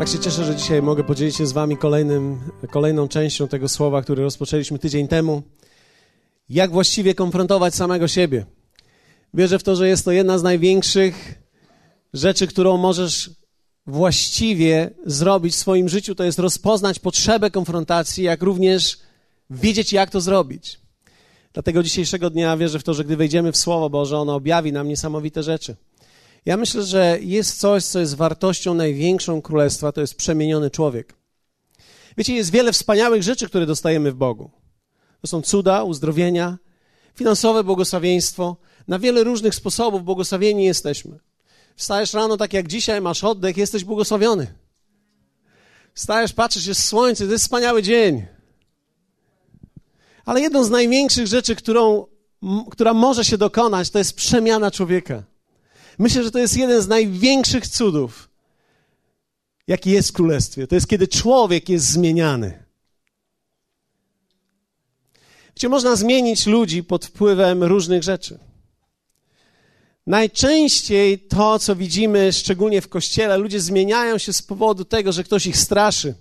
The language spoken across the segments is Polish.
Tak się cieszę, że dzisiaj mogę podzielić się z Wami kolejnym, kolejną częścią tego słowa, które rozpoczęliśmy tydzień temu. Jak właściwie konfrontować samego siebie. Wierzę w to, że jest to jedna z największych rzeczy, którą możesz właściwie zrobić w swoim życiu, to jest rozpoznać potrzebę konfrontacji, jak również wiedzieć, jak to zrobić. Dlatego dzisiejszego dnia wierzę w to, że gdy wejdziemy w Słowo Boże, ono objawi nam niesamowite rzeczy. Ja myślę, że jest coś, co jest wartością największą królestwa, to jest przemieniony człowiek. Wiecie, jest wiele wspaniałych rzeczy, które dostajemy w Bogu. To są cuda, uzdrowienia, finansowe błogosławieństwo. Na wiele różnych sposobów błogosławieni jesteśmy. Wstajesz rano tak jak dzisiaj, masz oddech, jesteś błogosławiony. Wstajesz, patrzysz, jest słońce, to jest wspaniały dzień. Ale jedną z największych rzeczy, którą, która może się dokonać, to jest przemiana człowieka. Myślę, że to jest jeden z największych cudów, jaki jest w królestwie. To jest kiedy człowiek jest zmieniany. Gdzie można zmienić ludzi pod wpływem różnych rzeczy. Najczęściej to, co widzimy, szczególnie w kościele, ludzie zmieniają się z powodu tego, że ktoś ich straszy.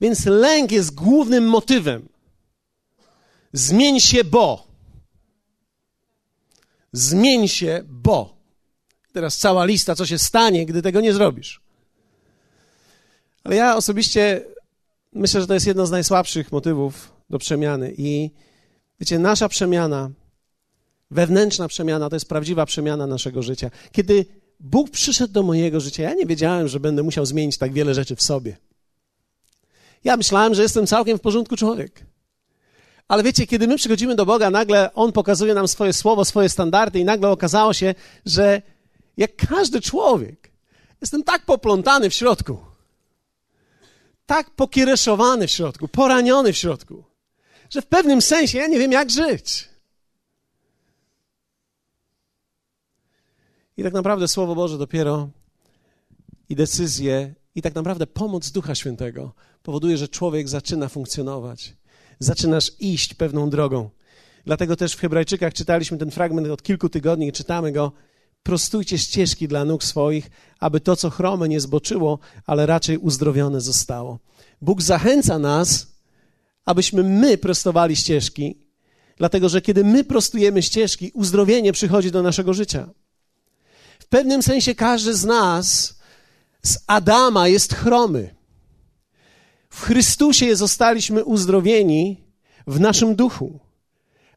Więc lęk jest głównym motywem. Zmień się, bo. Zmień się, bo. Teraz cała lista, co się stanie, gdy tego nie zrobisz. Ale ja osobiście myślę, że to jest jedno z najsłabszych motywów do przemiany. I wiecie, nasza przemiana, wewnętrzna przemiana, to jest prawdziwa przemiana naszego życia. Kiedy Bóg przyszedł do mojego życia, ja nie wiedziałem, że będę musiał zmienić tak wiele rzeczy w sobie. Ja myślałem, że jestem całkiem w porządku człowiek. Ale wiecie, kiedy my przychodzimy do Boga, nagle On pokazuje nam swoje słowo, swoje standardy i nagle okazało się, że jak każdy człowiek, jestem tak poplątany w środku, tak pokiereszowany w środku, poraniony w środku, że w pewnym sensie ja nie wiem, jak żyć. I tak naprawdę Słowo Boże dopiero i decyzje, i tak naprawdę pomoc Ducha Świętego powoduje, że człowiek zaczyna funkcjonować zaczynasz iść pewną drogą. Dlatego też w Hebrajczykach czytaliśmy ten fragment od kilku tygodni i czytamy go. Prostujcie ścieżki dla nóg swoich, aby to, co chrome, nie zboczyło, ale raczej uzdrowione zostało. Bóg zachęca nas, abyśmy my prostowali ścieżki, dlatego że kiedy my prostujemy ścieżki, uzdrowienie przychodzi do naszego życia. W pewnym sensie każdy z nas z Adama jest chromy. W Chrystusie zostaliśmy uzdrowieni w naszym duchu.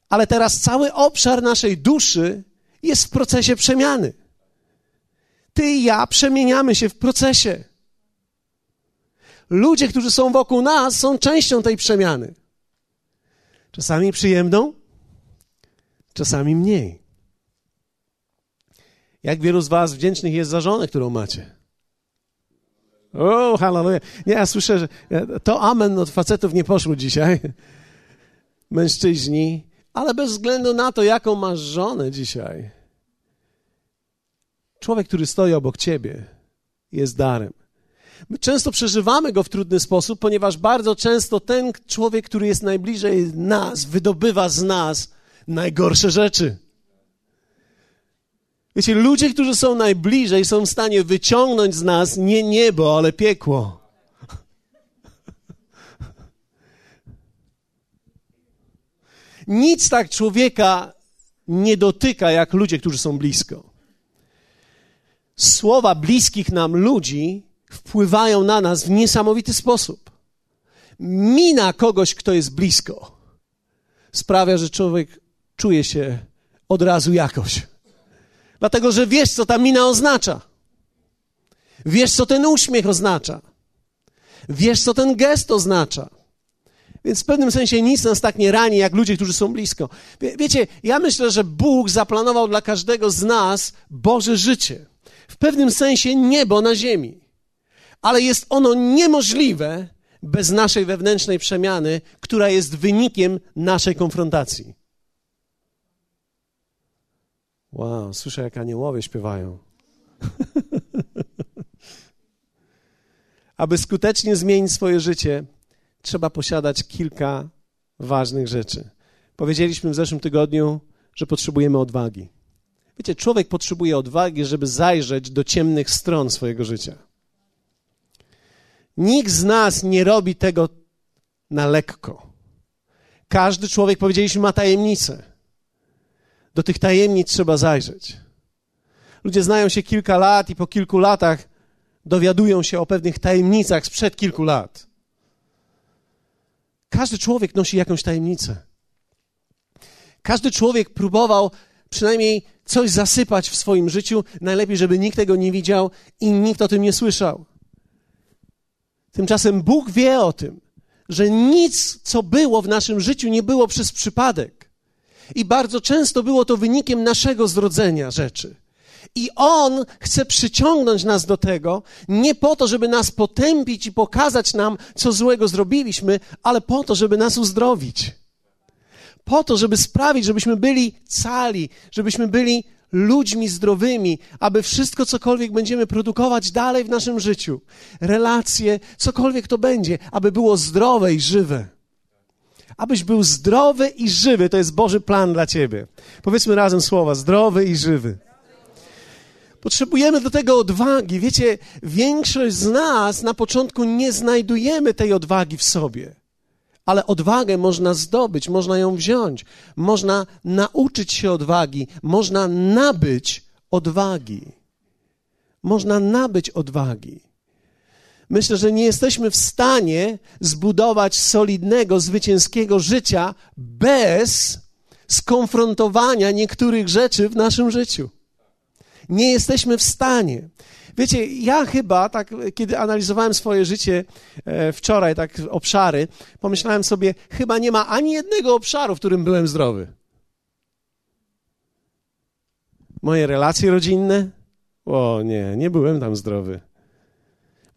Ale teraz cały obszar naszej duszy jest w procesie przemiany. Ty i ja przemieniamy się w procesie. Ludzie, którzy są wokół nas, są częścią tej przemiany. Czasami przyjemną, czasami mniej. Jak wielu z Was wdzięcznych jest za żonę, którą macie? O, hallelujah. Nie, ja słyszę, że to amen od facetów nie poszło dzisiaj. Mężczyźni, ale bez względu na to, jaką masz żonę dzisiaj. Człowiek, który stoi obok ciebie, jest darem. My często przeżywamy go w trudny sposób, ponieważ bardzo często ten człowiek, który jest najbliżej nas, wydobywa z nas najgorsze rzeczy. Wiecie, ludzie, którzy są najbliżej, są w stanie wyciągnąć z nas nie niebo, ale piekło. Nic tak człowieka nie dotyka, jak ludzie, którzy są blisko. Słowa bliskich nam ludzi wpływają na nas w niesamowity sposób. Mina kogoś, kto jest blisko, sprawia, że człowiek czuje się od razu jakoś. Dlatego, że wiesz, co ta mina oznacza. Wiesz, co ten uśmiech oznacza. Wiesz, co ten gest oznacza. Więc w pewnym sensie nic nas tak nie rani, jak ludzie, którzy są blisko. Wie, wiecie, ja myślę, że Bóg zaplanował dla każdego z nas Boże życie. W pewnym sensie niebo na ziemi. Ale jest ono niemożliwe bez naszej wewnętrznej przemiany, która jest wynikiem naszej konfrontacji. Wow, słyszę jak aniołowie śpiewają. Aby skutecznie zmienić swoje życie, trzeba posiadać kilka ważnych rzeczy. Powiedzieliśmy w zeszłym tygodniu, że potrzebujemy odwagi. Wiecie, człowiek potrzebuje odwagi, żeby zajrzeć do ciemnych stron swojego życia. Nikt z nas nie robi tego na lekko. Każdy człowiek, powiedzieliśmy, ma tajemnicę. Do tych tajemnic trzeba zajrzeć. Ludzie znają się kilka lat i po kilku latach dowiadują się o pewnych tajemnicach sprzed kilku lat. Każdy człowiek nosi jakąś tajemnicę. Każdy człowiek próbował przynajmniej coś zasypać w swoim życiu, najlepiej, żeby nikt tego nie widział i nikt o tym nie słyszał. Tymczasem Bóg wie o tym, że nic, co było w naszym życiu, nie było przez przypadek. I bardzo często było to wynikiem naszego zrodzenia rzeczy. I On chce przyciągnąć nas do tego, nie po to, żeby nas potępić i pokazać nam, co złego zrobiliśmy, ale po to, żeby nas uzdrowić. Po to, żeby sprawić, żebyśmy byli cali, żebyśmy byli ludźmi zdrowymi, aby wszystko, cokolwiek będziemy produkować dalej w naszym życiu, relacje, cokolwiek to będzie, aby było zdrowe i żywe. Abyś był zdrowy i żywy, to jest Boży plan dla ciebie. Powiedzmy razem słowa: zdrowy i żywy. Potrzebujemy do tego odwagi. Wiecie, większość z nas na początku nie znajdujemy tej odwagi w sobie. Ale odwagę można zdobyć, można ją wziąć, można nauczyć się odwagi, można nabyć odwagi. Można nabyć odwagi. Myślę, że nie jesteśmy w stanie zbudować solidnego, zwycięskiego życia bez skonfrontowania niektórych rzeczy w naszym życiu. Nie jesteśmy w stanie. Wiecie, ja chyba, tak, kiedy analizowałem swoje życie e, wczoraj, tak obszary, pomyślałem sobie, chyba nie ma ani jednego obszaru, w którym byłem zdrowy. Moje relacje rodzinne? O nie, nie byłem tam zdrowy.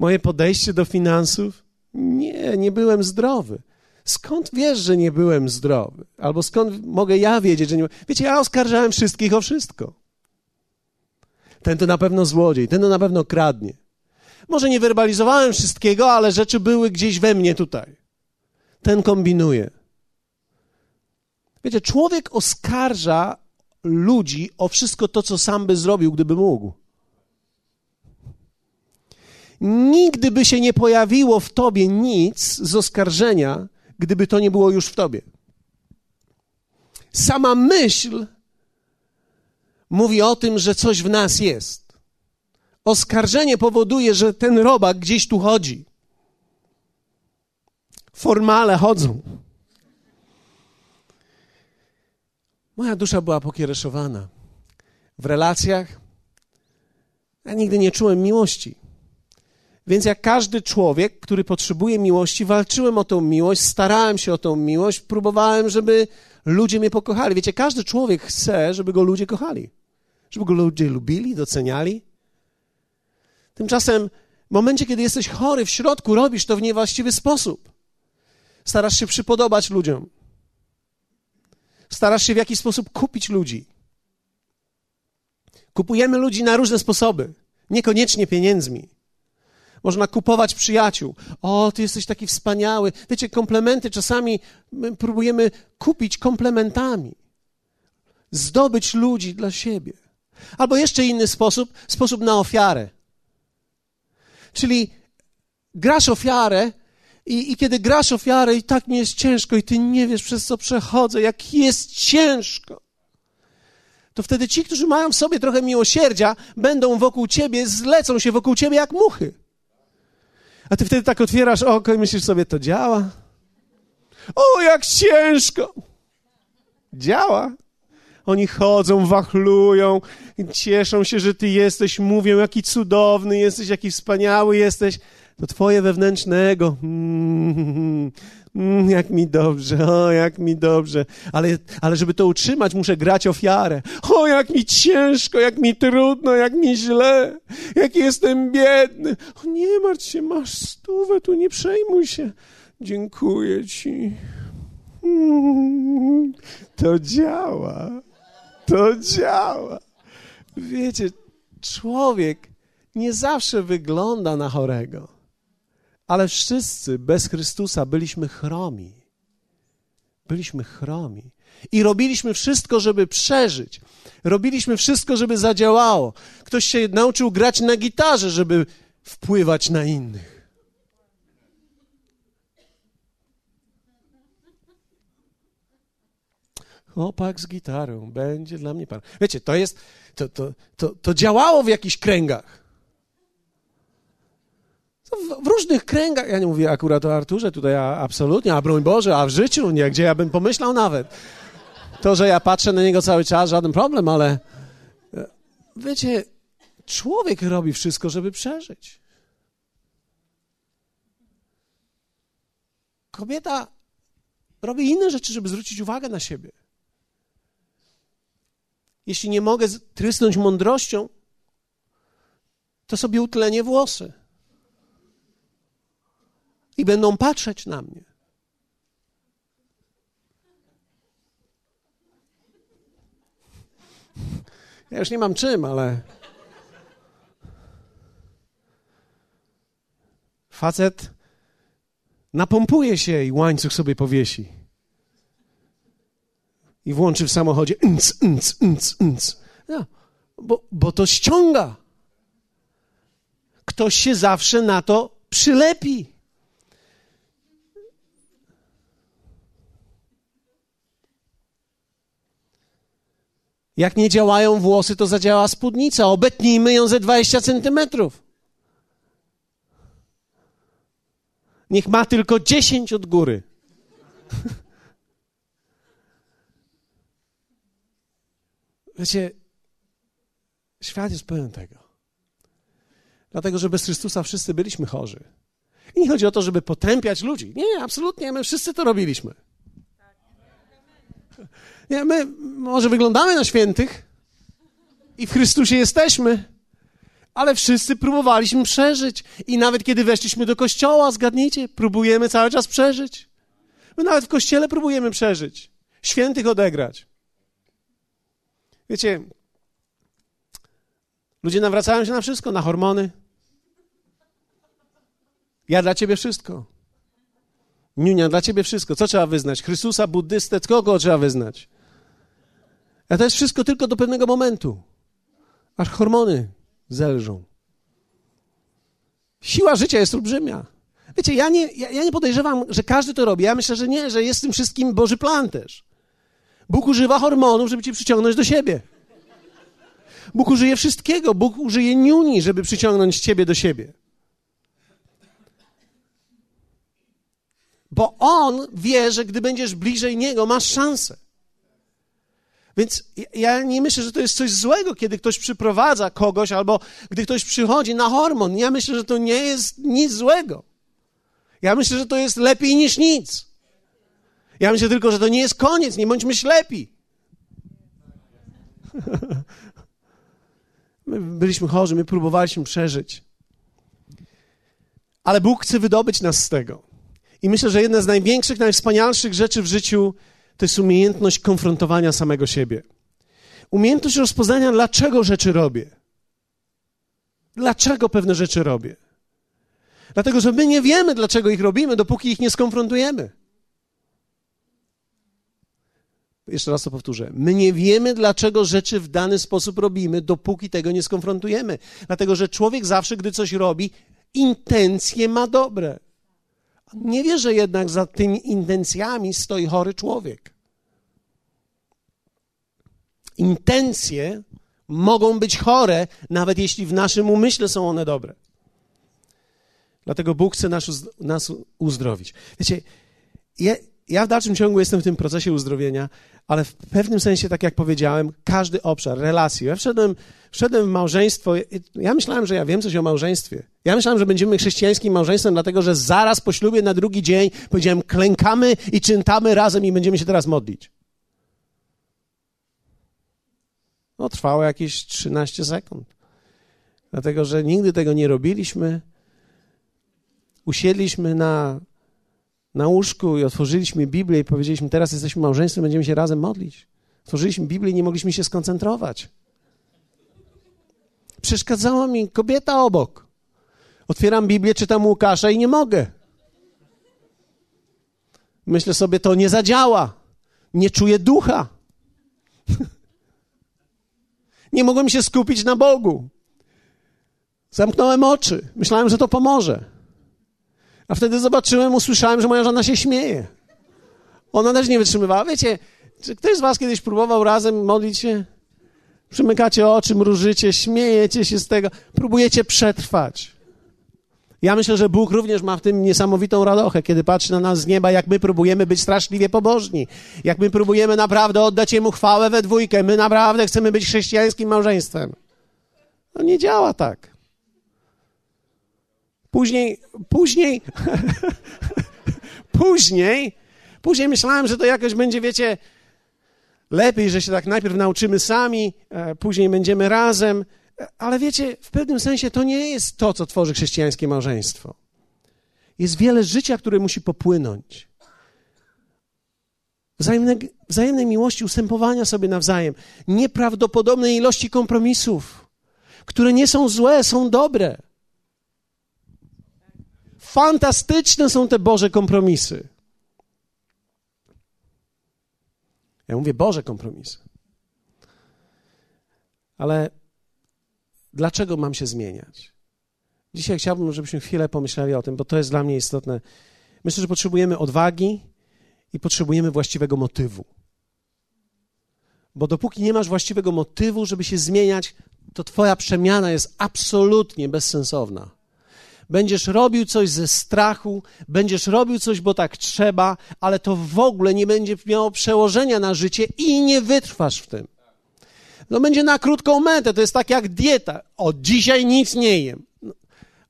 Moje podejście do finansów? Nie, nie byłem zdrowy. Skąd wiesz, że nie byłem zdrowy? Albo skąd mogę ja wiedzieć, że nie Wiecie, ja oskarżałem wszystkich o wszystko. Ten to na pewno złodziej, ten to na pewno kradnie. Może nie werbalizowałem wszystkiego, ale rzeczy były gdzieś we mnie tutaj. Ten kombinuje. Wiecie, człowiek oskarża ludzi o wszystko to, co sam by zrobił, gdyby mógł. Nigdy by się nie pojawiło w tobie nic z oskarżenia, gdyby to nie było już w tobie. Sama myśl mówi o tym, że coś w nas jest. Oskarżenie powoduje, że ten robak gdzieś tu chodzi. Formale chodzą. Moja dusza była pokiereszowana. W relacjach ja nigdy nie czułem miłości. Więc jak każdy człowiek, który potrzebuje miłości, walczyłem o tą miłość, starałem się o tą miłość, próbowałem, żeby ludzie mnie pokochali. Wiecie, każdy człowiek chce, żeby go ludzie kochali żeby go ludzie lubili, doceniali. Tymczasem w momencie, kiedy jesteś chory w środku, robisz to w niewłaściwy sposób. Starasz się przypodobać ludziom. Starasz się w jakiś sposób kupić ludzi. Kupujemy ludzi na różne sposoby, niekoniecznie pieniędzmi. Można kupować przyjaciół. O, ty jesteś taki wspaniały. Wiecie, komplementy czasami próbujemy kupić komplementami. Zdobyć ludzi dla siebie. Albo jeszcze inny sposób, sposób na ofiarę. Czyli grasz ofiarę i, i kiedy grasz ofiarę i tak mi jest ciężko i ty nie wiesz przez co przechodzę, jak jest ciężko, to wtedy ci, którzy mają w sobie trochę miłosierdzia, będą wokół ciebie, zlecą się wokół ciebie jak muchy. A ty wtedy tak otwierasz oko i myślisz sobie, to działa. O, jak ciężko! Działa. Oni chodzą, wachlują, cieszą się, że Ty jesteś, mówią, jaki cudowny jesteś, jaki wspaniały jesteś. To Twoje wewnętrznego. Mm, mm, jak mi dobrze, o, jak mi dobrze. Ale, ale żeby to utrzymać, muszę grać ofiarę. O, jak mi ciężko, jak mi trudno, jak mi źle, jak jestem biedny. O, nie martw się, masz stówę, tu nie przejmuj się. Dziękuję Ci. Mm, to działa. To działa. Wiecie, człowiek nie zawsze wygląda na chorego, ale wszyscy bez Chrystusa byliśmy chromi. Byliśmy chromi. I robiliśmy wszystko, żeby przeżyć. Robiliśmy wszystko, żeby zadziałało. Ktoś się nauczył grać na gitarze, żeby wpływać na innych. Chłopak z gitarą będzie dla mnie pan. Wiecie, to jest, to, to, to, to działało w jakichś kręgach. W, w, różnych kręgach, ja nie mówię akurat o Arturze, tutaj absolutnie, a broń Boże, a w życiu nie, gdzie ja bym pomyślał nawet. To, że ja patrzę na niego cały czas, żaden problem, ale e, wiecie, człowiek robi wszystko, żeby przeżyć. Kobieta robi inne rzeczy, żeby zwrócić uwagę na siebie. Jeśli nie mogę trysnąć mądrością, to sobie utlenię włosy. I będą patrzeć na mnie. Ja już nie mam czym, ale. Facet napompuje się i łańcuch sobie powiesi. I włączy w samochodzie nc, nc, nc, nc. No, bo, bo to ściąga. Ktoś się zawsze na to przylepi. Jak nie działają włosy, to zadziała spódnica. Obetnijmy ją ze 20 centymetrów. Niech ma tylko 10 od góry. Wiecie, świat jest pełen tego. Dlatego, że bez Chrystusa wszyscy byliśmy chorzy. I nie chodzi o to, żeby potępiać ludzi. Nie, absolutnie, my wszyscy to robiliśmy. Nie, my może wyglądamy na świętych i w Chrystusie jesteśmy, ale wszyscy próbowaliśmy przeżyć. I nawet kiedy weszliśmy do kościoła, zgadnijcie, próbujemy cały czas przeżyć. My nawet w kościele próbujemy przeżyć, świętych odegrać. Wiecie, ludzie nawracają się na wszystko, na hormony. Ja dla ciebie wszystko. Niunia, dla ciebie wszystko. Co trzeba wyznać? Chrystusa, buddystę, kogo trzeba wyznać? A to jest wszystko tylko do pewnego momentu, aż hormony zelżą. Siła życia jest olbrzymia. Wiecie, ja nie, ja, ja nie podejrzewam, że każdy to robi. Ja myślę, że nie, że jest tym wszystkim Boży plan też. Bóg używa hormonów, żeby cię przyciągnąć do siebie. Bóg użyje wszystkiego. Bóg użyje niuni, żeby przyciągnąć ciebie do siebie. Bo On wie, że gdy będziesz bliżej Niego, masz szansę. Więc ja nie myślę, że to jest coś złego, kiedy ktoś przyprowadza kogoś albo gdy ktoś przychodzi na hormon. Ja myślę, że to nie jest nic złego. Ja myślę, że to jest lepiej niż nic. Ja myślę tylko, że to nie jest koniec, nie bądźmy ślepi. My byliśmy chorzy, my próbowaliśmy przeżyć. Ale Bóg chce wydobyć nas z tego. I myślę, że jedna z największych, najwspanialszych rzeczy w życiu to jest umiejętność konfrontowania samego siebie. Umiejętność rozpoznania, dlaczego rzeczy robię. Dlaczego pewne rzeczy robię. Dlatego, że my nie wiemy, dlaczego ich robimy, dopóki ich nie skonfrontujemy. Jeszcze raz to powtórzę. My nie wiemy, dlaczego rzeczy w dany sposób robimy, dopóki tego nie skonfrontujemy. Dlatego, że człowiek zawsze, gdy coś robi, intencje ma dobre. Nie wie, że jednak za tymi intencjami stoi chory człowiek. Intencje mogą być chore, nawet jeśli w naszym umyśle są one dobre. Dlatego Bóg chce nas, nas uzdrowić. Wiecie, ja, ja w dalszym ciągu jestem w tym procesie uzdrowienia, ale w pewnym sensie, tak jak powiedziałem, każdy obszar, relacje. Ja wszedłem, wszedłem w małżeństwo, ja myślałem, że ja wiem coś o małżeństwie. Ja myślałem, że będziemy chrześcijańskim małżeństwem, dlatego że zaraz po ślubie na drugi dzień powiedziałem, klękamy i czytamy razem i będziemy się teraz modlić. No, trwało jakieś 13 sekund. Dlatego, że nigdy tego nie robiliśmy. Usiedliśmy na na łóżku i otworzyliśmy Biblię i powiedzieliśmy, teraz jesteśmy małżeństwem, będziemy się razem modlić. Otworzyliśmy Biblię i nie mogliśmy się skoncentrować. Przeszkadzała mi kobieta obok. Otwieram Biblię, czytam Łukasza i nie mogę. Myślę sobie, to nie zadziała. Nie czuję ducha. nie mogłem się skupić na Bogu. Zamknąłem oczy. Myślałem, że to pomoże. A wtedy zobaczyłem, usłyszałem, że moja żona się śmieje. Ona też nie wytrzymywała. Wiecie, Czy ktoś z was kiedyś próbował razem modlić się? Przymykacie oczy, mrużycie, śmiejecie się z tego, próbujecie przetrwać. Ja myślę, że Bóg również ma w tym niesamowitą radochę, kiedy patrzy na nas z nieba, jak my próbujemy być straszliwie pobożni, jak my próbujemy naprawdę oddać Jemu chwałę we dwójkę, my naprawdę chcemy być chrześcijańskim małżeństwem. No nie działa tak. Później, później, później, później myślałem, że to jakoś będzie, wiecie, lepiej, że się tak najpierw nauczymy sami, e, później będziemy razem. Ale wiecie, w pewnym sensie to nie jest to, co tworzy chrześcijańskie małżeństwo. Jest wiele życia, które musi popłynąć. Wzajemne, wzajemnej miłości, ustępowania sobie nawzajem, nieprawdopodobnej ilości kompromisów, które nie są złe, są dobre. Fantastyczne są te Boże kompromisy. Ja mówię Boże kompromisy. Ale dlaczego mam się zmieniać? Dzisiaj chciałbym, żebyśmy chwilę pomyśleli o tym, bo to jest dla mnie istotne. Myślę, że potrzebujemy odwagi i potrzebujemy właściwego motywu. Bo dopóki nie masz właściwego motywu, żeby się zmieniać, to Twoja przemiana jest absolutnie bezsensowna. Będziesz robił coś ze strachu, będziesz robił coś, bo tak trzeba, ale to w ogóle nie będzie miało przełożenia na życie i nie wytrwasz w tym. No będzie na krótką metę, to jest tak jak dieta. Od dzisiaj nic nie jem.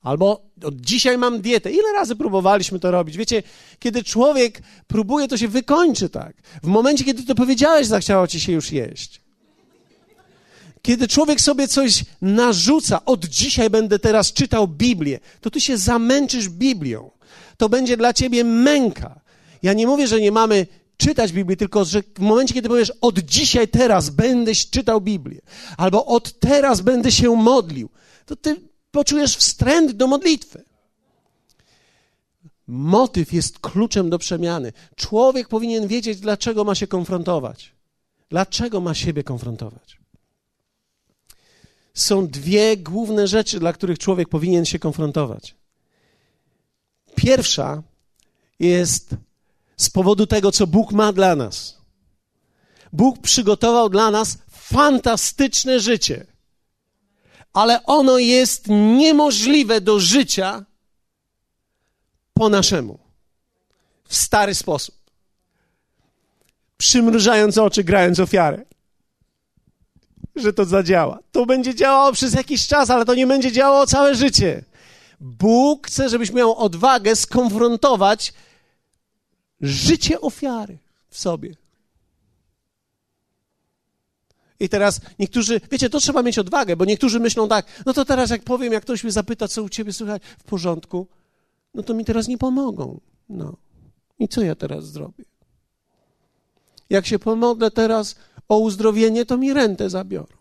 Albo od dzisiaj mam dietę. Ile razy próbowaliśmy to robić? Wiecie, kiedy człowiek próbuje, to się wykończy tak. W momencie, kiedy to powiedziałeś, zachciało ci się już jeść. Kiedy człowiek sobie coś narzuca, od dzisiaj będę teraz czytał Biblię, to ty się zamęczysz Biblią. To będzie dla ciebie męka. Ja nie mówię, że nie mamy czytać Biblię, tylko że w momencie, kiedy powiesz, od dzisiaj, teraz będę czytał Biblię, albo od teraz będę się modlił, to ty poczujesz wstręt do modlitwy. Motyw jest kluczem do przemiany. Człowiek powinien wiedzieć, dlaczego ma się konfrontować. Dlaczego ma siebie konfrontować? Są dwie główne rzeczy, dla których człowiek powinien się konfrontować. Pierwsza jest z powodu tego, co Bóg ma dla nas. Bóg przygotował dla nas fantastyczne życie, ale ono jest niemożliwe do życia po naszemu, w stary sposób. Przymrużając oczy, grając ofiarę. Że to zadziała. To będzie działało przez jakiś czas, ale to nie będzie działało całe życie. Bóg chce, żebyś miał odwagę skonfrontować życie ofiary w sobie. I teraz niektórzy, wiecie, to trzeba mieć odwagę, bo niektórzy myślą tak, no to teraz jak powiem, jak ktoś mnie zapyta, co u ciebie słychać, w porządku, no to mi teraz nie pomogą. No. I co ja teraz zrobię? Jak się pomogę teraz o uzdrowienie, to mi rentę zabiorą.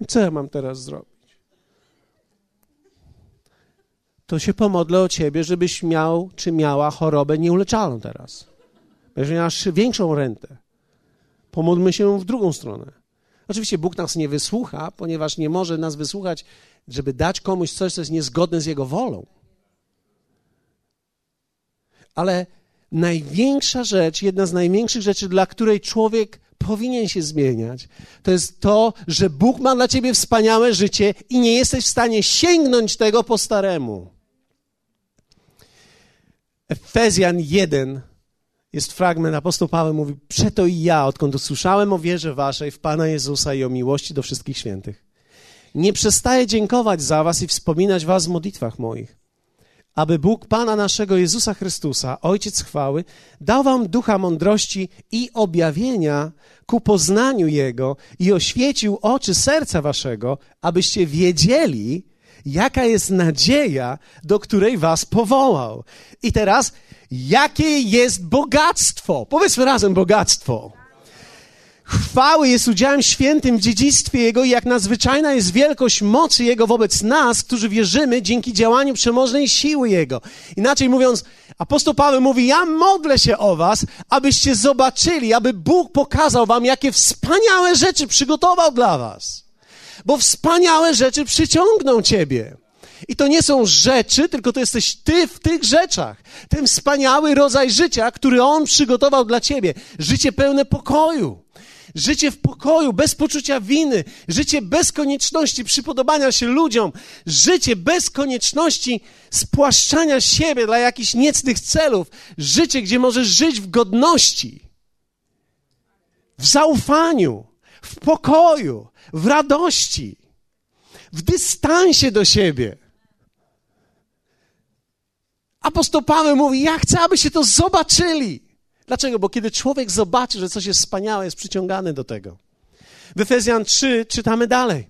I co ja mam teraz zrobić? To się pomodlę o ciebie, żebyś miał czy miała chorobę nieuleczalną teraz. Będziesz miałaś większą rentę. Pomódlmy się w drugą stronę. Oczywiście Bóg nas nie wysłucha, ponieważ nie może nas wysłuchać, żeby dać komuś coś, co jest niezgodne z Jego wolą. Ale największa rzecz, jedna z największych rzeczy, dla której człowiek powinien się zmieniać, to jest to, że Bóg ma dla ciebie wspaniałe życie i nie jesteś w stanie sięgnąć tego po staremu. Efezjan 1 jest fragment, apostoł Paweł mówi, przeto i ja, odkąd usłyszałem o wierze waszej w Pana Jezusa i o miłości do wszystkich świętych, nie przestaję dziękować za was i wspominać was w modlitwach moich, aby Bóg Pana naszego Jezusa Chrystusa, Ojciec chwały, dał wam ducha mądrości i objawienia ku poznaniu Jego i oświecił oczy serca waszego, abyście wiedzieli, jaka jest nadzieja, do której was powołał. I teraz, jakie jest bogactwo? Powiedzmy razem bogactwo. Chwały jest udziałem świętym w dziedzictwie Jego i jak nadzwyczajna jest wielkość mocy Jego wobec nas, którzy wierzymy dzięki działaniu przemożnej siły Jego. Inaczej mówiąc, apostoł Paweł mówi, ja modlę się o was, abyście zobaczyli, aby Bóg pokazał wam, jakie wspaniałe rzeczy przygotował dla was bo wspaniałe rzeczy przyciągną ciebie. I to nie są rzeczy, tylko to jesteś ty w tych rzeczach. Ten wspaniały rodzaj życia, który On przygotował dla ciebie. Życie pełne pokoju. Życie w pokoju, bez poczucia winy, życie bez konieczności przypodobania się ludziom, życie bez konieczności spłaszczania siebie dla jakichś niecnych celów, życie, gdzie możesz żyć w godności, w zaufaniu, w pokoju, w radości, w dystansie do siebie. Apostoł Paweł mówi: Ja chcę, abyście to zobaczyli. Dlaczego? Bo kiedy człowiek zobaczy, że coś jest wspaniałe, jest przyciągany do tego. W Efezjan 3 czytamy dalej.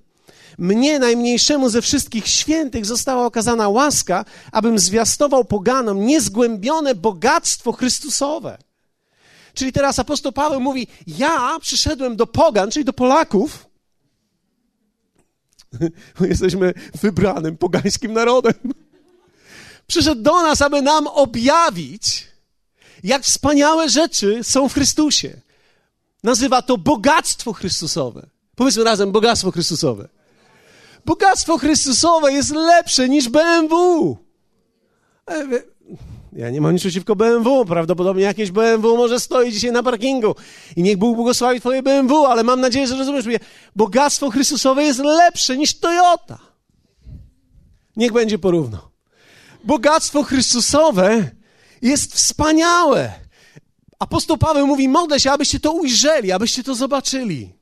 Mnie, najmniejszemu ze wszystkich świętych, została okazana łaska, abym zwiastował poganom niezgłębione bogactwo Chrystusowe. Czyli teraz apostoł Paweł mówi: Ja przyszedłem do pogan, czyli do Polaków. Jesteśmy wybranym pogańskim narodem. Przyszedł do nas, aby nam objawić, jak wspaniałe rzeczy są w Chrystusie. Nazywa to bogactwo Chrystusowe. Powiedzmy razem, bogactwo Chrystusowe. Bogactwo Chrystusowe jest lepsze niż BMW. Ja nie mam nic przeciwko BMW. Prawdopodobnie jakieś BMW może stoi dzisiaj na parkingu. I niech Bóg błogosławi twoje BMW, ale mam nadzieję, że rozumiesz mnie. Bogactwo Chrystusowe jest lepsze niż Toyota. Niech będzie porówno. Bogactwo Chrystusowe jest wspaniałe. Apostoł Paweł mówi: modlę się, abyście to ujrzeli, abyście to zobaczyli.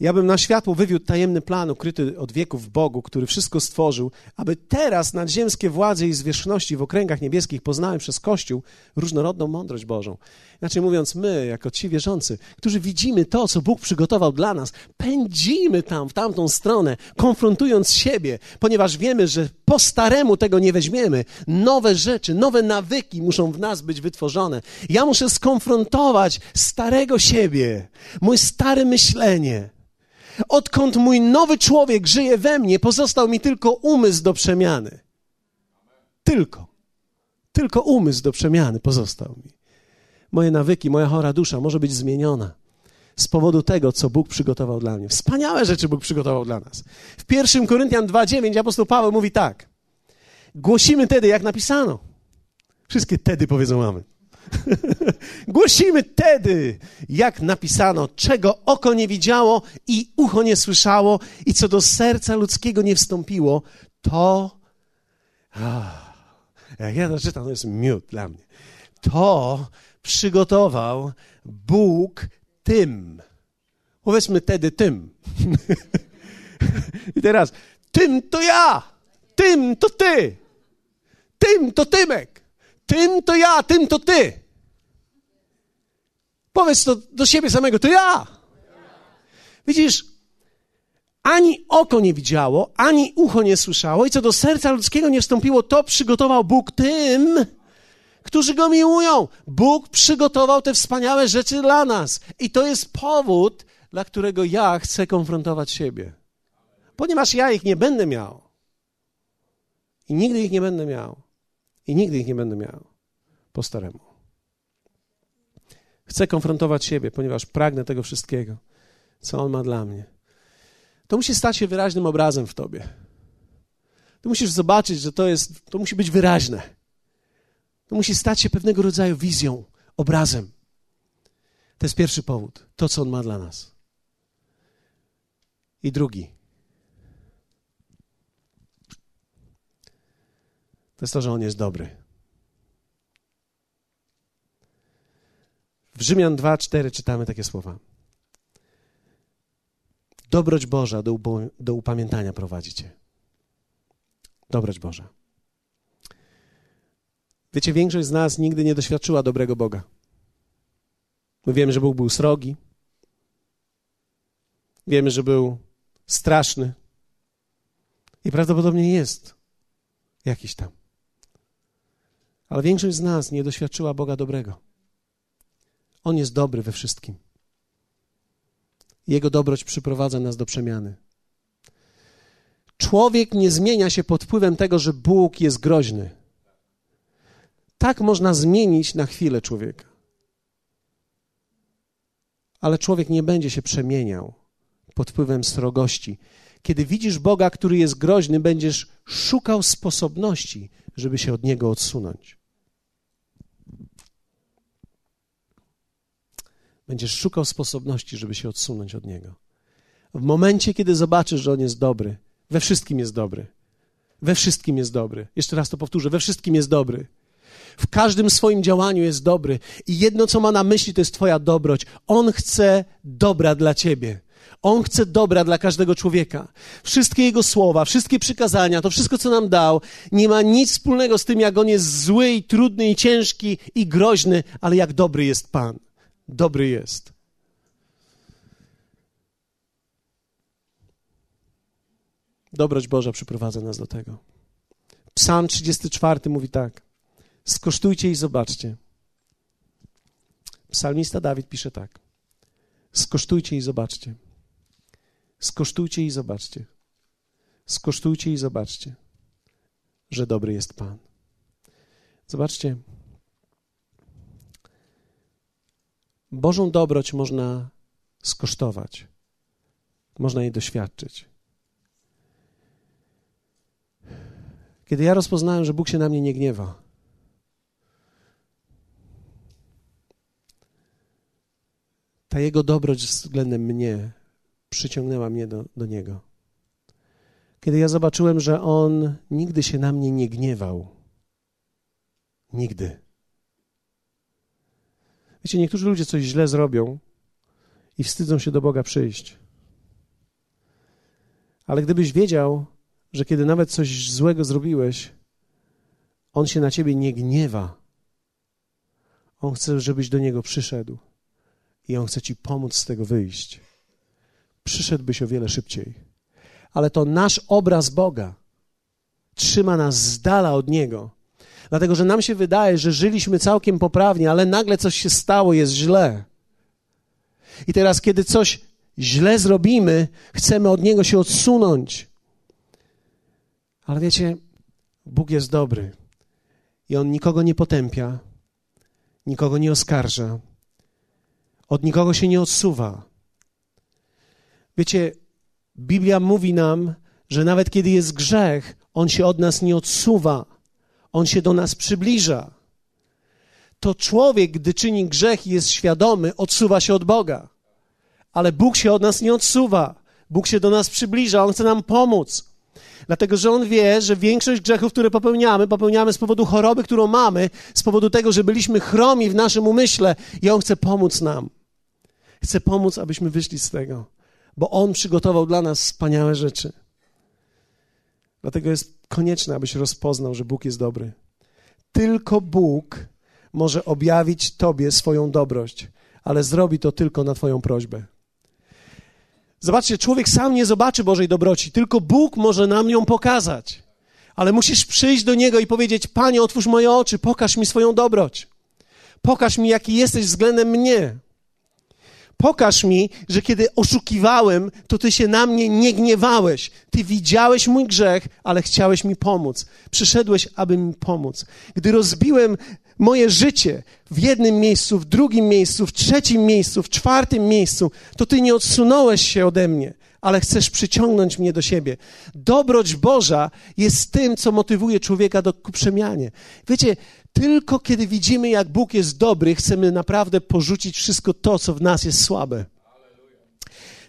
Ja bym na światło wywiódł tajemny plan ukryty od wieków w Bogu, który wszystko stworzył, aby teraz nadziemskie władze i zwierzchności w okręgach niebieskich poznały przez Kościół różnorodną mądrość Bożą. Inaczej mówiąc, my, jako ci wierzący, którzy widzimy to, co Bóg przygotował dla nas, pędzimy tam, w tamtą stronę, konfrontując siebie, ponieważ wiemy, że po staremu tego nie weźmiemy. Nowe rzeczy, nowe nawyki muszą w nas być wytworzone. Ja muszę skonfrontować starego siebie, mój stare myślenie Odkąd mój nowy człowiek żyje we mnie, pozostał mi tylko umysł do przemiany. Tylko. Tylko umysł do przemiany pozostał mi. Moje nawyki, moja chora dusza może być zmieniona z powodu tego, co Bóg przygotował dla mnie. Wspaniałe rzeczy Bóg przygotował dla nas. W 1 Koryntian 2,9 apostoł Paweł mówi tak. Głosimy tedy, jak napisano. Wszystkie tedy powiedzą mamy. Głosimy tedy, jak napisano, czego oko nie widziało i ucho nie słyszało i co do serca ludzkiego nie wstąpiło, to... Jak ja to czytam, to jest miód dla mnie. To przygotował Bóg tym. Powiedzmy tedy tym. I teraz, tym to ja, tym to ty, tym to Tymek. Tym to ja, tym to ty. Powiedz to do siebie samego, to ja. Widzisz, ani oko nie widziało, ani ucho nie słyszało, i co do serca ludzkiego nie wstąpiło, to przygotował Bóg tym, którzy go miłują. Bóg przygotował te wspaniałe rzeczy dla nas. I to jest powód, dla którego ja chcę konfrontować siebie. Ponieważ ja ich nie będę miał. I nigdy ich nie będę miał. I nigdy ich nie będę miał po staremu. Chcę konfrontować siebie, ponieważ pragnę tego wszystkiego, co On ma dla mnie. To musi stać się wyraźnym obrazem w tobie. Ty musisz zobaczyć, że to jest, to musi być wyraźne. To musi stać się pewnego rodzaju wizją, obrazem. To jest pierwszy powód, to co On ma dla nas. I drugi, to jest to, że On jest dobry. W Rzymian 2:4 czytamy takie słowa. Dobroć Boża do, do upamiętania prowadzicie. Dobroć Boża. Wiecie, większość z nas nigdy nie doświadczyła dobrego Boga. My wiemy, że Bóg był srogi. Wiemy, że był straszny. I prawdopodobnie jest jakiś tam. Ale większość z nas nie doświadczyła Boga dobrego. On jest dobry we wszystkim. Jego dobroć przyprowadza nas do przemiany. Człowiek nie zmienia się pod wpływem tego, że Bóg jest groźny. Tak można zmienić na chwilę człowieka. Ale człowiek nie będzie się przemieniał pod wpływem srogości, Kiedy widzisz Boga, który jest groźny, będziesz szukał sposobności, żeby się od Niego odsunąć. Będziesz szukał sposobności, żeby się odsunąć od Niego. W momencie, kiedy zobaczysz, że On jest dobry, we wszystkim jest dobry. We wszystkim jest dobry. Jeszcze raz to powtórzę: we wszystkim jest dobry. W każdym swoim działaniu jest dobry. I jedno, co ma na myśli, to jest Twoja dobroć. On chce dobra dla Ciebie. On chce dobra dla każdego człowieka. Wszystkie Jego słowa, wszystkie przykazania, to wszystko, co nam dał, nie ma nic wspólnego z tym, jak On jest zły i trudny i ciężki i groźny, ale jak dobry jest Pan. Dobry jest. Dobroć Boża przyprowadza nas do tego. Psalm 34 mówi tak. Skosztujcie i zobaczcie. Psalmista Dawid pisze tak. Skosztujcie i zobaczcie. Skosztujcie i zobaczcie. Skosztujcie i zobaczcie, że dobry jest Pan. Zobaczcie. Bożą dobroć można skosztować. Można jej doświadczyć. Kiedy ja rozpoznałem, że Bóg się na mnie nie gniewa, ta Jego dobroć względem mnie przyciągnęła mnie do, do Niego. Kiedy ja zobaczyłem, że On nigdy się na mnie nie gniewał. Nigdy. Wiecie, niektórzy ludzie coś źle zrobią i wstydzą się do Boga przyjść. Ale gdybyś wiedział, że kiedy nawet coś złego zrobiłeś, On się na ciebie nie gniewa. On chce, żebyś do Niego przyszedł i On chce ci pomóc z tego wyjść. Przyszedłbyś o wiele szybciej. Ale to nasz obraz Boga trzyma nas z dala od Niego. Dlatego, że nam się wydaje, że żyliśmy całkiem poprawnie, ale nagle coś się stało, jest źle. I teraz, kiedy coś źle zrobimy, chcemy od Niego się odsunąć. Ale wiecie, Bóg jest dobry i On nikogo nie potępia, nikogo nie oskarża, od nikogo się nie odsuwa. Wiecie, Biblia mówi nam, że nawet kiedy jest grzech, on się od nas nie odsuwa, on się do nas przybliża. To człowiek, gdy czyni grzech i jest świadomy, odsuwa się od Boga. Ale Bóg się od nas nie odsuwa. Bóg się do nas przybliża, on chce nam pomóc. Dlatego, że on wie, że większość grzechów, które popełniamy, popełniamy z powodu choroby, którą mamy, z powodu tego, że byliśmy chromi w naszym umyśle i on chce pomóc nam. Chce pomóc, abyśmy wyszli z tego, bo On przygotował dla nas wspaniałe rzeczy. Dlatego jest konieczne, abyś rozpoznał, że Bóg jest dobry. Tylko Bóg może objawić Tobie swoją dobrość, ale zrobi to tylko na Twoją prośbę. Zobaczcie, człowiek sam nie zobaczy Bożej dobroci, tylko Bóg może nam ją pokazać. Ale musisz przyjść do Niego i powiedzieć: Panie, otwórz moje oczy, pokaż mi swoją dobroć. Pokaż mi, jaki jesteś względem mnie. Pokaż mi, że kiedy oszukiwałem, to ty się na mnie nie gniewałeś. Ty widziałeś mój grzech, ale chciałeś mi pomóc. Przyszedłeś, aby mi pomóc. Gdy rozbiłem moje życie w jednym miejscu, w drugim miejscu, w trzecim miejscu, w czwartym miejscu, to ty nie odsunąłeś się ode mnie, ale chcesz przyciągnąć mnie do siebie. Dobroć Boża jest tym, co motywuje człowieka do ku przemianie. Wiecie, tylko kiedy widzimy, jak Bóg jest dobry, chcemy naprawdę porzucić wszystko to, co w nas jest słabe.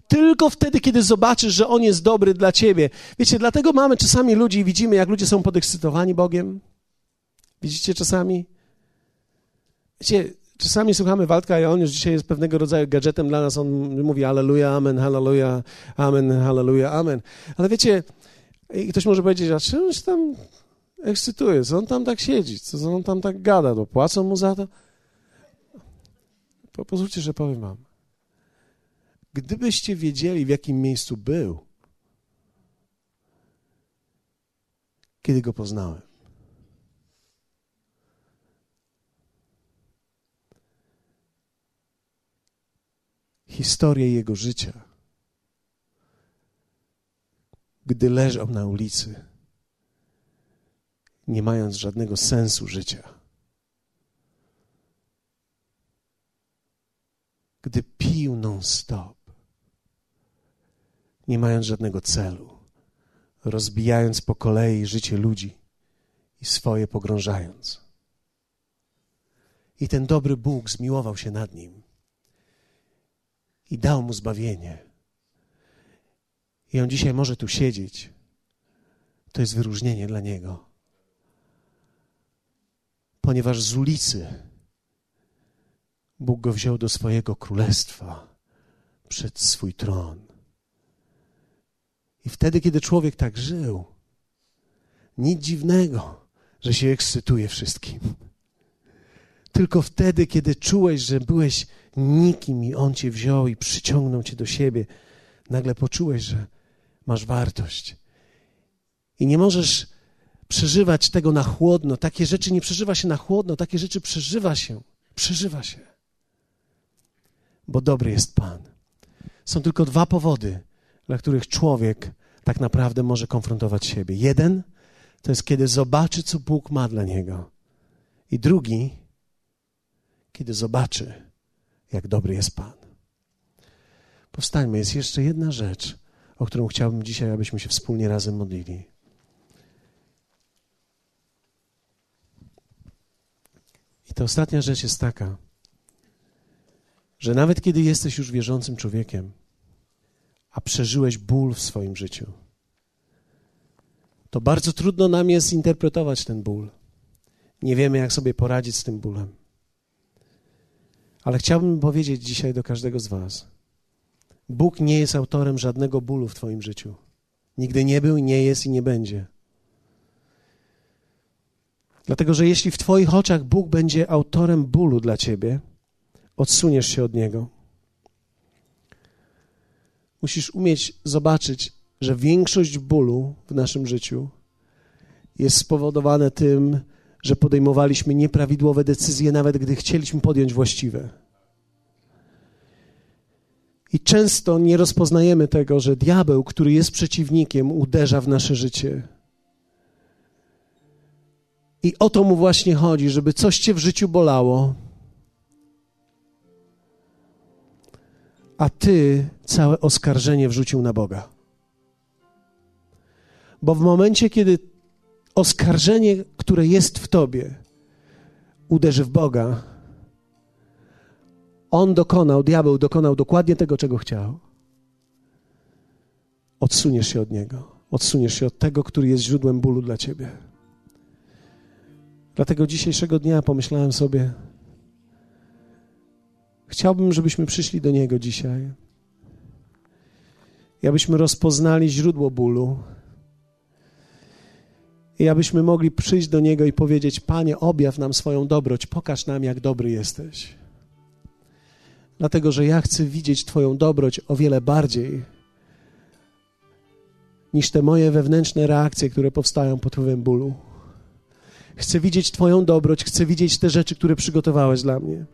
Tylko wtedy, kiedy zobaczysz, że On jest dobry dla ciebie. Wiecie, dlatego mamy czasami ludzi i widzimy, jak ludzie są podekscytowani Bogiem. Widzicie czasami? Wiecie, czasami słuchamy Waldka i on już dzisiaj jest pewnego rodzaju gadżetem dla nas. On mówi Alleluja, Amen, Halleluja, Amen, Halleluja, Amen. Ale wiecie, ktoś może powiedzieć, a czym się tam ekscytuje? Co on tam tak siedzi? Co on tam tak gada? To płacą mu za to? Pozwólcie, że powiem wam. Gdybyście wiedzieli, w jakim miejscu był, kiedy go poznałem, historię jego życia, gdy leżał na ulicy, nie mając żadnego sensu życia. Gdy pił non-stop, nie mając żadnego celu, rozbijając po kolei życie ludzi i swoje pogrążając. I ten dobry Bóg zmiłował się nad nim i dał mu zbawienie. I on dzisiaj może tu siedzieć. To jest wyróżnienie dla niego. Ponieważ z ulicy Bóg go wziął do swojego królestwa przed swój tron. I wtedy, kiedy człowiek tak żył, nic dziwnego, że się ekscytuje wszystkim. Tylko wtedy, kiedy czułeś, że byłeś nikim i On cię wziął i przyciągnął cię do siebie, nagle poczułeś, że masz wartość. I nie możesz przeżywać tego na chłodno. Takie rzeczy nie przeżywa się na chłodno, takie rzeczy przeżywa się. Przeżywa się. Bo dobry jest Pan. Są tylko dwa powody, dla których człowiek tak naprawdę może konfrontować siebie. Jeden to jest, kiedy zobaczy, co Bóg ma dla niego. I drugi, kiedy zobaczy, jak dobry jest Pan. Powstańmy, jest jeszcze jedna rzecz, o którą chciałbym dzisiaj, abyśmy się wspólnie razem modlili. I ta ostatnia rzecz jest taka, że nawet kiedy jesteś już wierzącym człowiekiem, a przeżyłeś ból w swoim życiu, to bardzo trudno nam jest interpretować ten ból. Nie wiemy, jak sobie poradzić z tym bólem. Ale chciałbym powiedzieć dzisiaj do każdego z Was: Bóg nie jest autorem żadnego bólu w Twoim życiu. Nigdy nie był, nie jest i nie będzie. Dlatego, że jeśli w Twoich oczach Bóg będzie autorem bólu dla Ciebie, odsuniesz się od Niego. Musisz umieć zobaczyć, że większość bólu w naszym życiu jest spowodowane tym, że podejmowaliśmy nieprawidłowe decyzje, nawet gdy chcieliśmy podjąć właściwe. I często nie rozpoznajemy tego, że diabeł, który jest przeciwnikiem, uderza w nasze życie. I o to mu właśnie chodzi, żeby coś cię w życiu bolało, a ty całe oskarżenie wrzucił na Boga. Bo w momencie, kiedy oskarżenie, które jest w tobie, uderzy w Boga, on dokonał, diabeł dokonał dokładnie tego, czego chciał. Odsuniesz się od niego. Odsuniesz się od tego, który jest źródłem bólu dla ciebie. Dlatego dzisiejszego dnia pomyślałem sobie, chciałbym, żebyśmy przyszli do niego dzisiaj. I abyśmy rozpoznali źródło bólu. I abyśmy mogli przyjść do niego i powiedzieć: Panie, objaw nam swoją dobroć, pokaż nam, jak dobry jesteś dlatego że ja chcę widzieć Twoją dobroć o wiele bardziej niż te moje wewnętrzne reakcje, które powstają pod wpływem bólu. Chcę widzieć Twoją dobroć, chcę widzieć te rzeczy, które przygotowałeś dla mnie.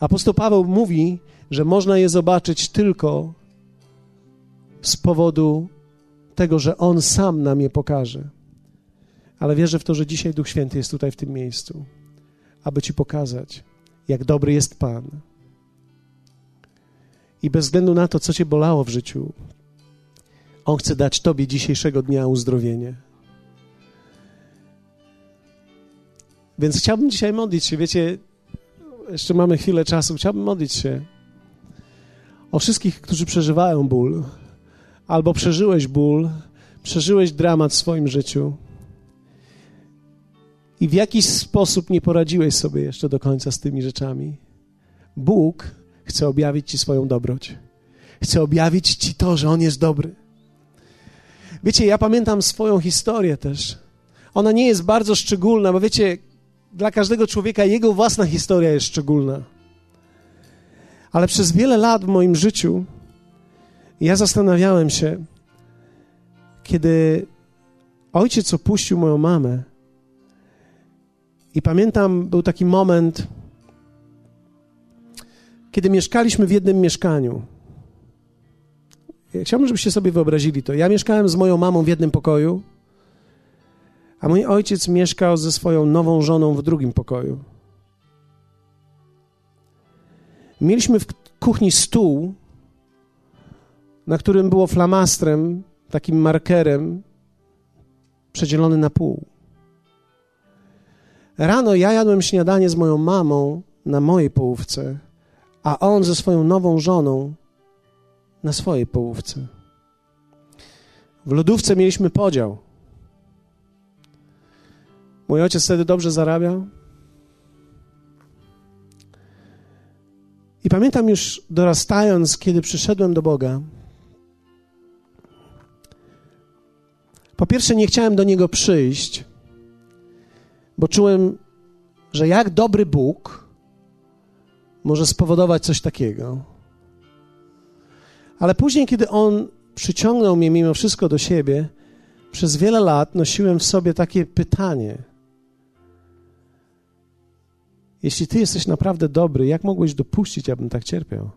Apostoł Paweł mówi, że można je zobaczyć tylko z powodu tego, że On sam nam je pokaże. Ale wierzę w to, że dzisiaj Duch Święty jest tutaj w tym miejscu, aby Ci pokazać, jak dobry jest Pan i bez względu na to, co cię bolało w życiu, On chce dać Tobie dzisiejszego dnia uzdrowienie. Więc chciałbym dzisiaj modlić się, wiecie, jeszcze mamy chwilę czasu, chciałbym modlić się o wszystkich, którzy przeżywają ból, albo przeżyłeś ból, przeżyłeś dramat w swoim życiu i w jakiś sposób nie poradziłeś sobie jeszcze do końca z tymi rzeczami. Bóg Chcę objawić Ci swoją dobroć. Chcę objawić Ci to, że On jest dobry. Wiecie, ja pamiętam swoją historię też. Ona nie jest bardzo szczególna, bo wiecie, dla każdego człowieka jego własna historia jest szczególna. Ale przez wiele lat w moim życiu ja zastanawiałem się, kiedy ojciec opuścił moją mamę. I pamiętam, był taki moment, kiedy mieszkaliśmy w jednym mieszkaniu. Chciałbym, żebyście sobie wyobrazili to. Ja mieszkałem z moją mamą w jednym pokoju, a mój ojciec mieszkał ze swoją nową żoną w drugim pokoju. Mieliśmy w kuchni stół, na którym było flamastrem, takim markerem, przedzielony na pół. Rano ja jadłem śniadanie z moją mamą na mojej połówce, a on ze swoją nową żoną na swojej połówce. W lodówce mieliśmy podział. Mój ojciec wtedy dobrze zarabiał. I pamiętam już dorastając, kiedy przyszedłem do Boga. Po pierwsze, nie chciałem do Niego przyjść, bo czułem, że jak dobry Bóg może spowodować coś takiego. Ale później, kiedy On przyciągnął mnie mimo wszystko do siebie, przez wiele lat nosiłem w sobie takie pytanie. Jeśli Ty jesteś naprawdę dobry, jak mogłeś dopuścić, abym tak cierpiał?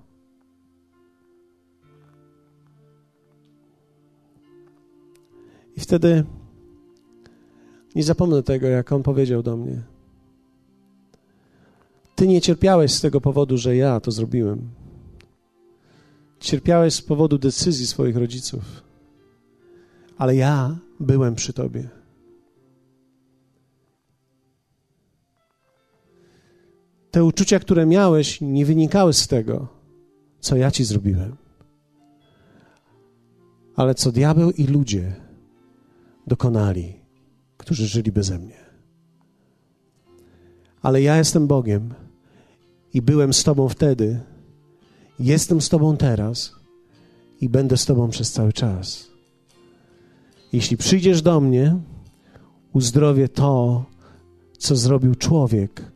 I wtedy nie zapomnę tego, jak on powiedział do mnie. Ty nie cierpiałeś z tego powodu, że ja to zrobiłem. Cierpiałeś z powodu decyzji swoich rodziców. Ale ja byłem przy tobie. Te uczucia, które miałeś, nie wynikały z tego, co ja ci zrobiłem, ale co diabeł i ludzie dokonali, którzy żyli beze mnie. Ale ja jestem Bogiem i byłem z Tobą wtedy, jestem z Tobą teraz i będę z Tobą przez cały czas. Jeśli przyjdziesz do mnie, uzdrowię to, co zrobił człowiek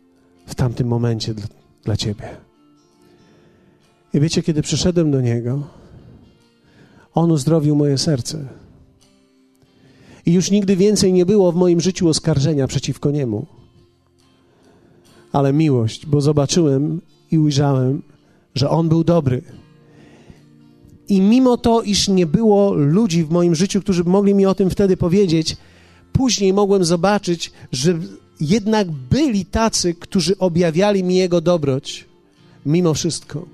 w tamtym momencie dla, dla Ciebie. I wiecie, kiedy przyszedłem do Niego, On uzdrowił moje serce. I już nigdy więcej nie było w moim życiu oskarżenia przeciwko Niemu. Ale miłość, bo zobaczyłem i ujrzałem, że On był dobry. I mimo to, iż nie było ludzi w moim życiu, którzy mogli mi o tym wtedy powiedzieć, później mogłem zobaczyć, że jednak byli tacy, którzy objawiali mi Jego dobroć, mimo wszystko.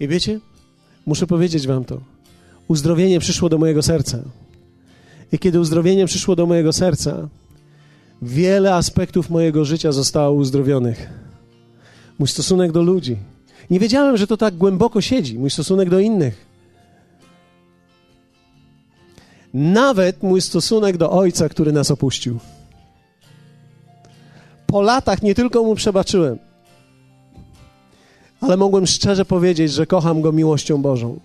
I wiecie, muszę powiedzieć Wam to. Uzdrowienie przyszło do mojego serca. I kiedy uzdrowienie przyszło do mojego serca, wiele aspektów mojego życia zostało uzdrowionych. Mój stosunek do ludzi. Nie wiedziałem, że to tak głęboko siedzi, mój stosunek do innych. Nawet mój stosunek do ojca, który nas opuścił. Po latach nie tylko mu przebaczyłem, ale mogłem szczerze powiedzieć, że kocham go miłością Bożą.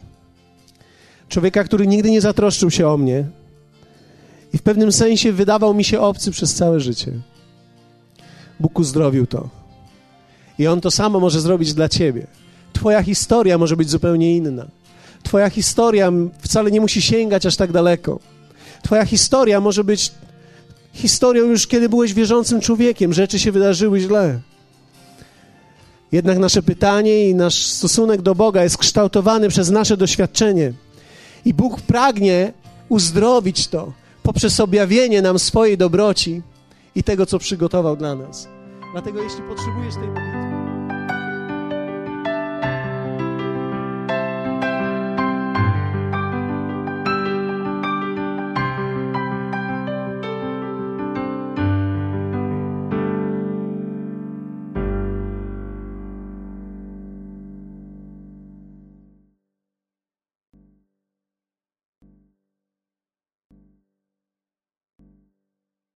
Człowieka, który nigdy nie zatroszczył się o mnie i w pewnym sensie wydawał mi się obcy przez całe życie. Bóg uzdrowił to. I On to samo może zrobić dla ciebie. Twoja historia może być zupełnie inna. Twoja historia wcale nie musi sięgać aż tak daleko. Twoja historia może być historią już kiedy byłeś wierzącym człowiekiem, rzeczy się wydarzyły źle. Jednak nasze pytanie i nasz stosunek do Boga jest kształtowany przez nasze doświadczenie. I Bóg pragnie uzdrowić to poprzez objawienie nam swojej dobroci i tego, co przygotował dla nas. Dlatego, jeśli potrzebujesz tej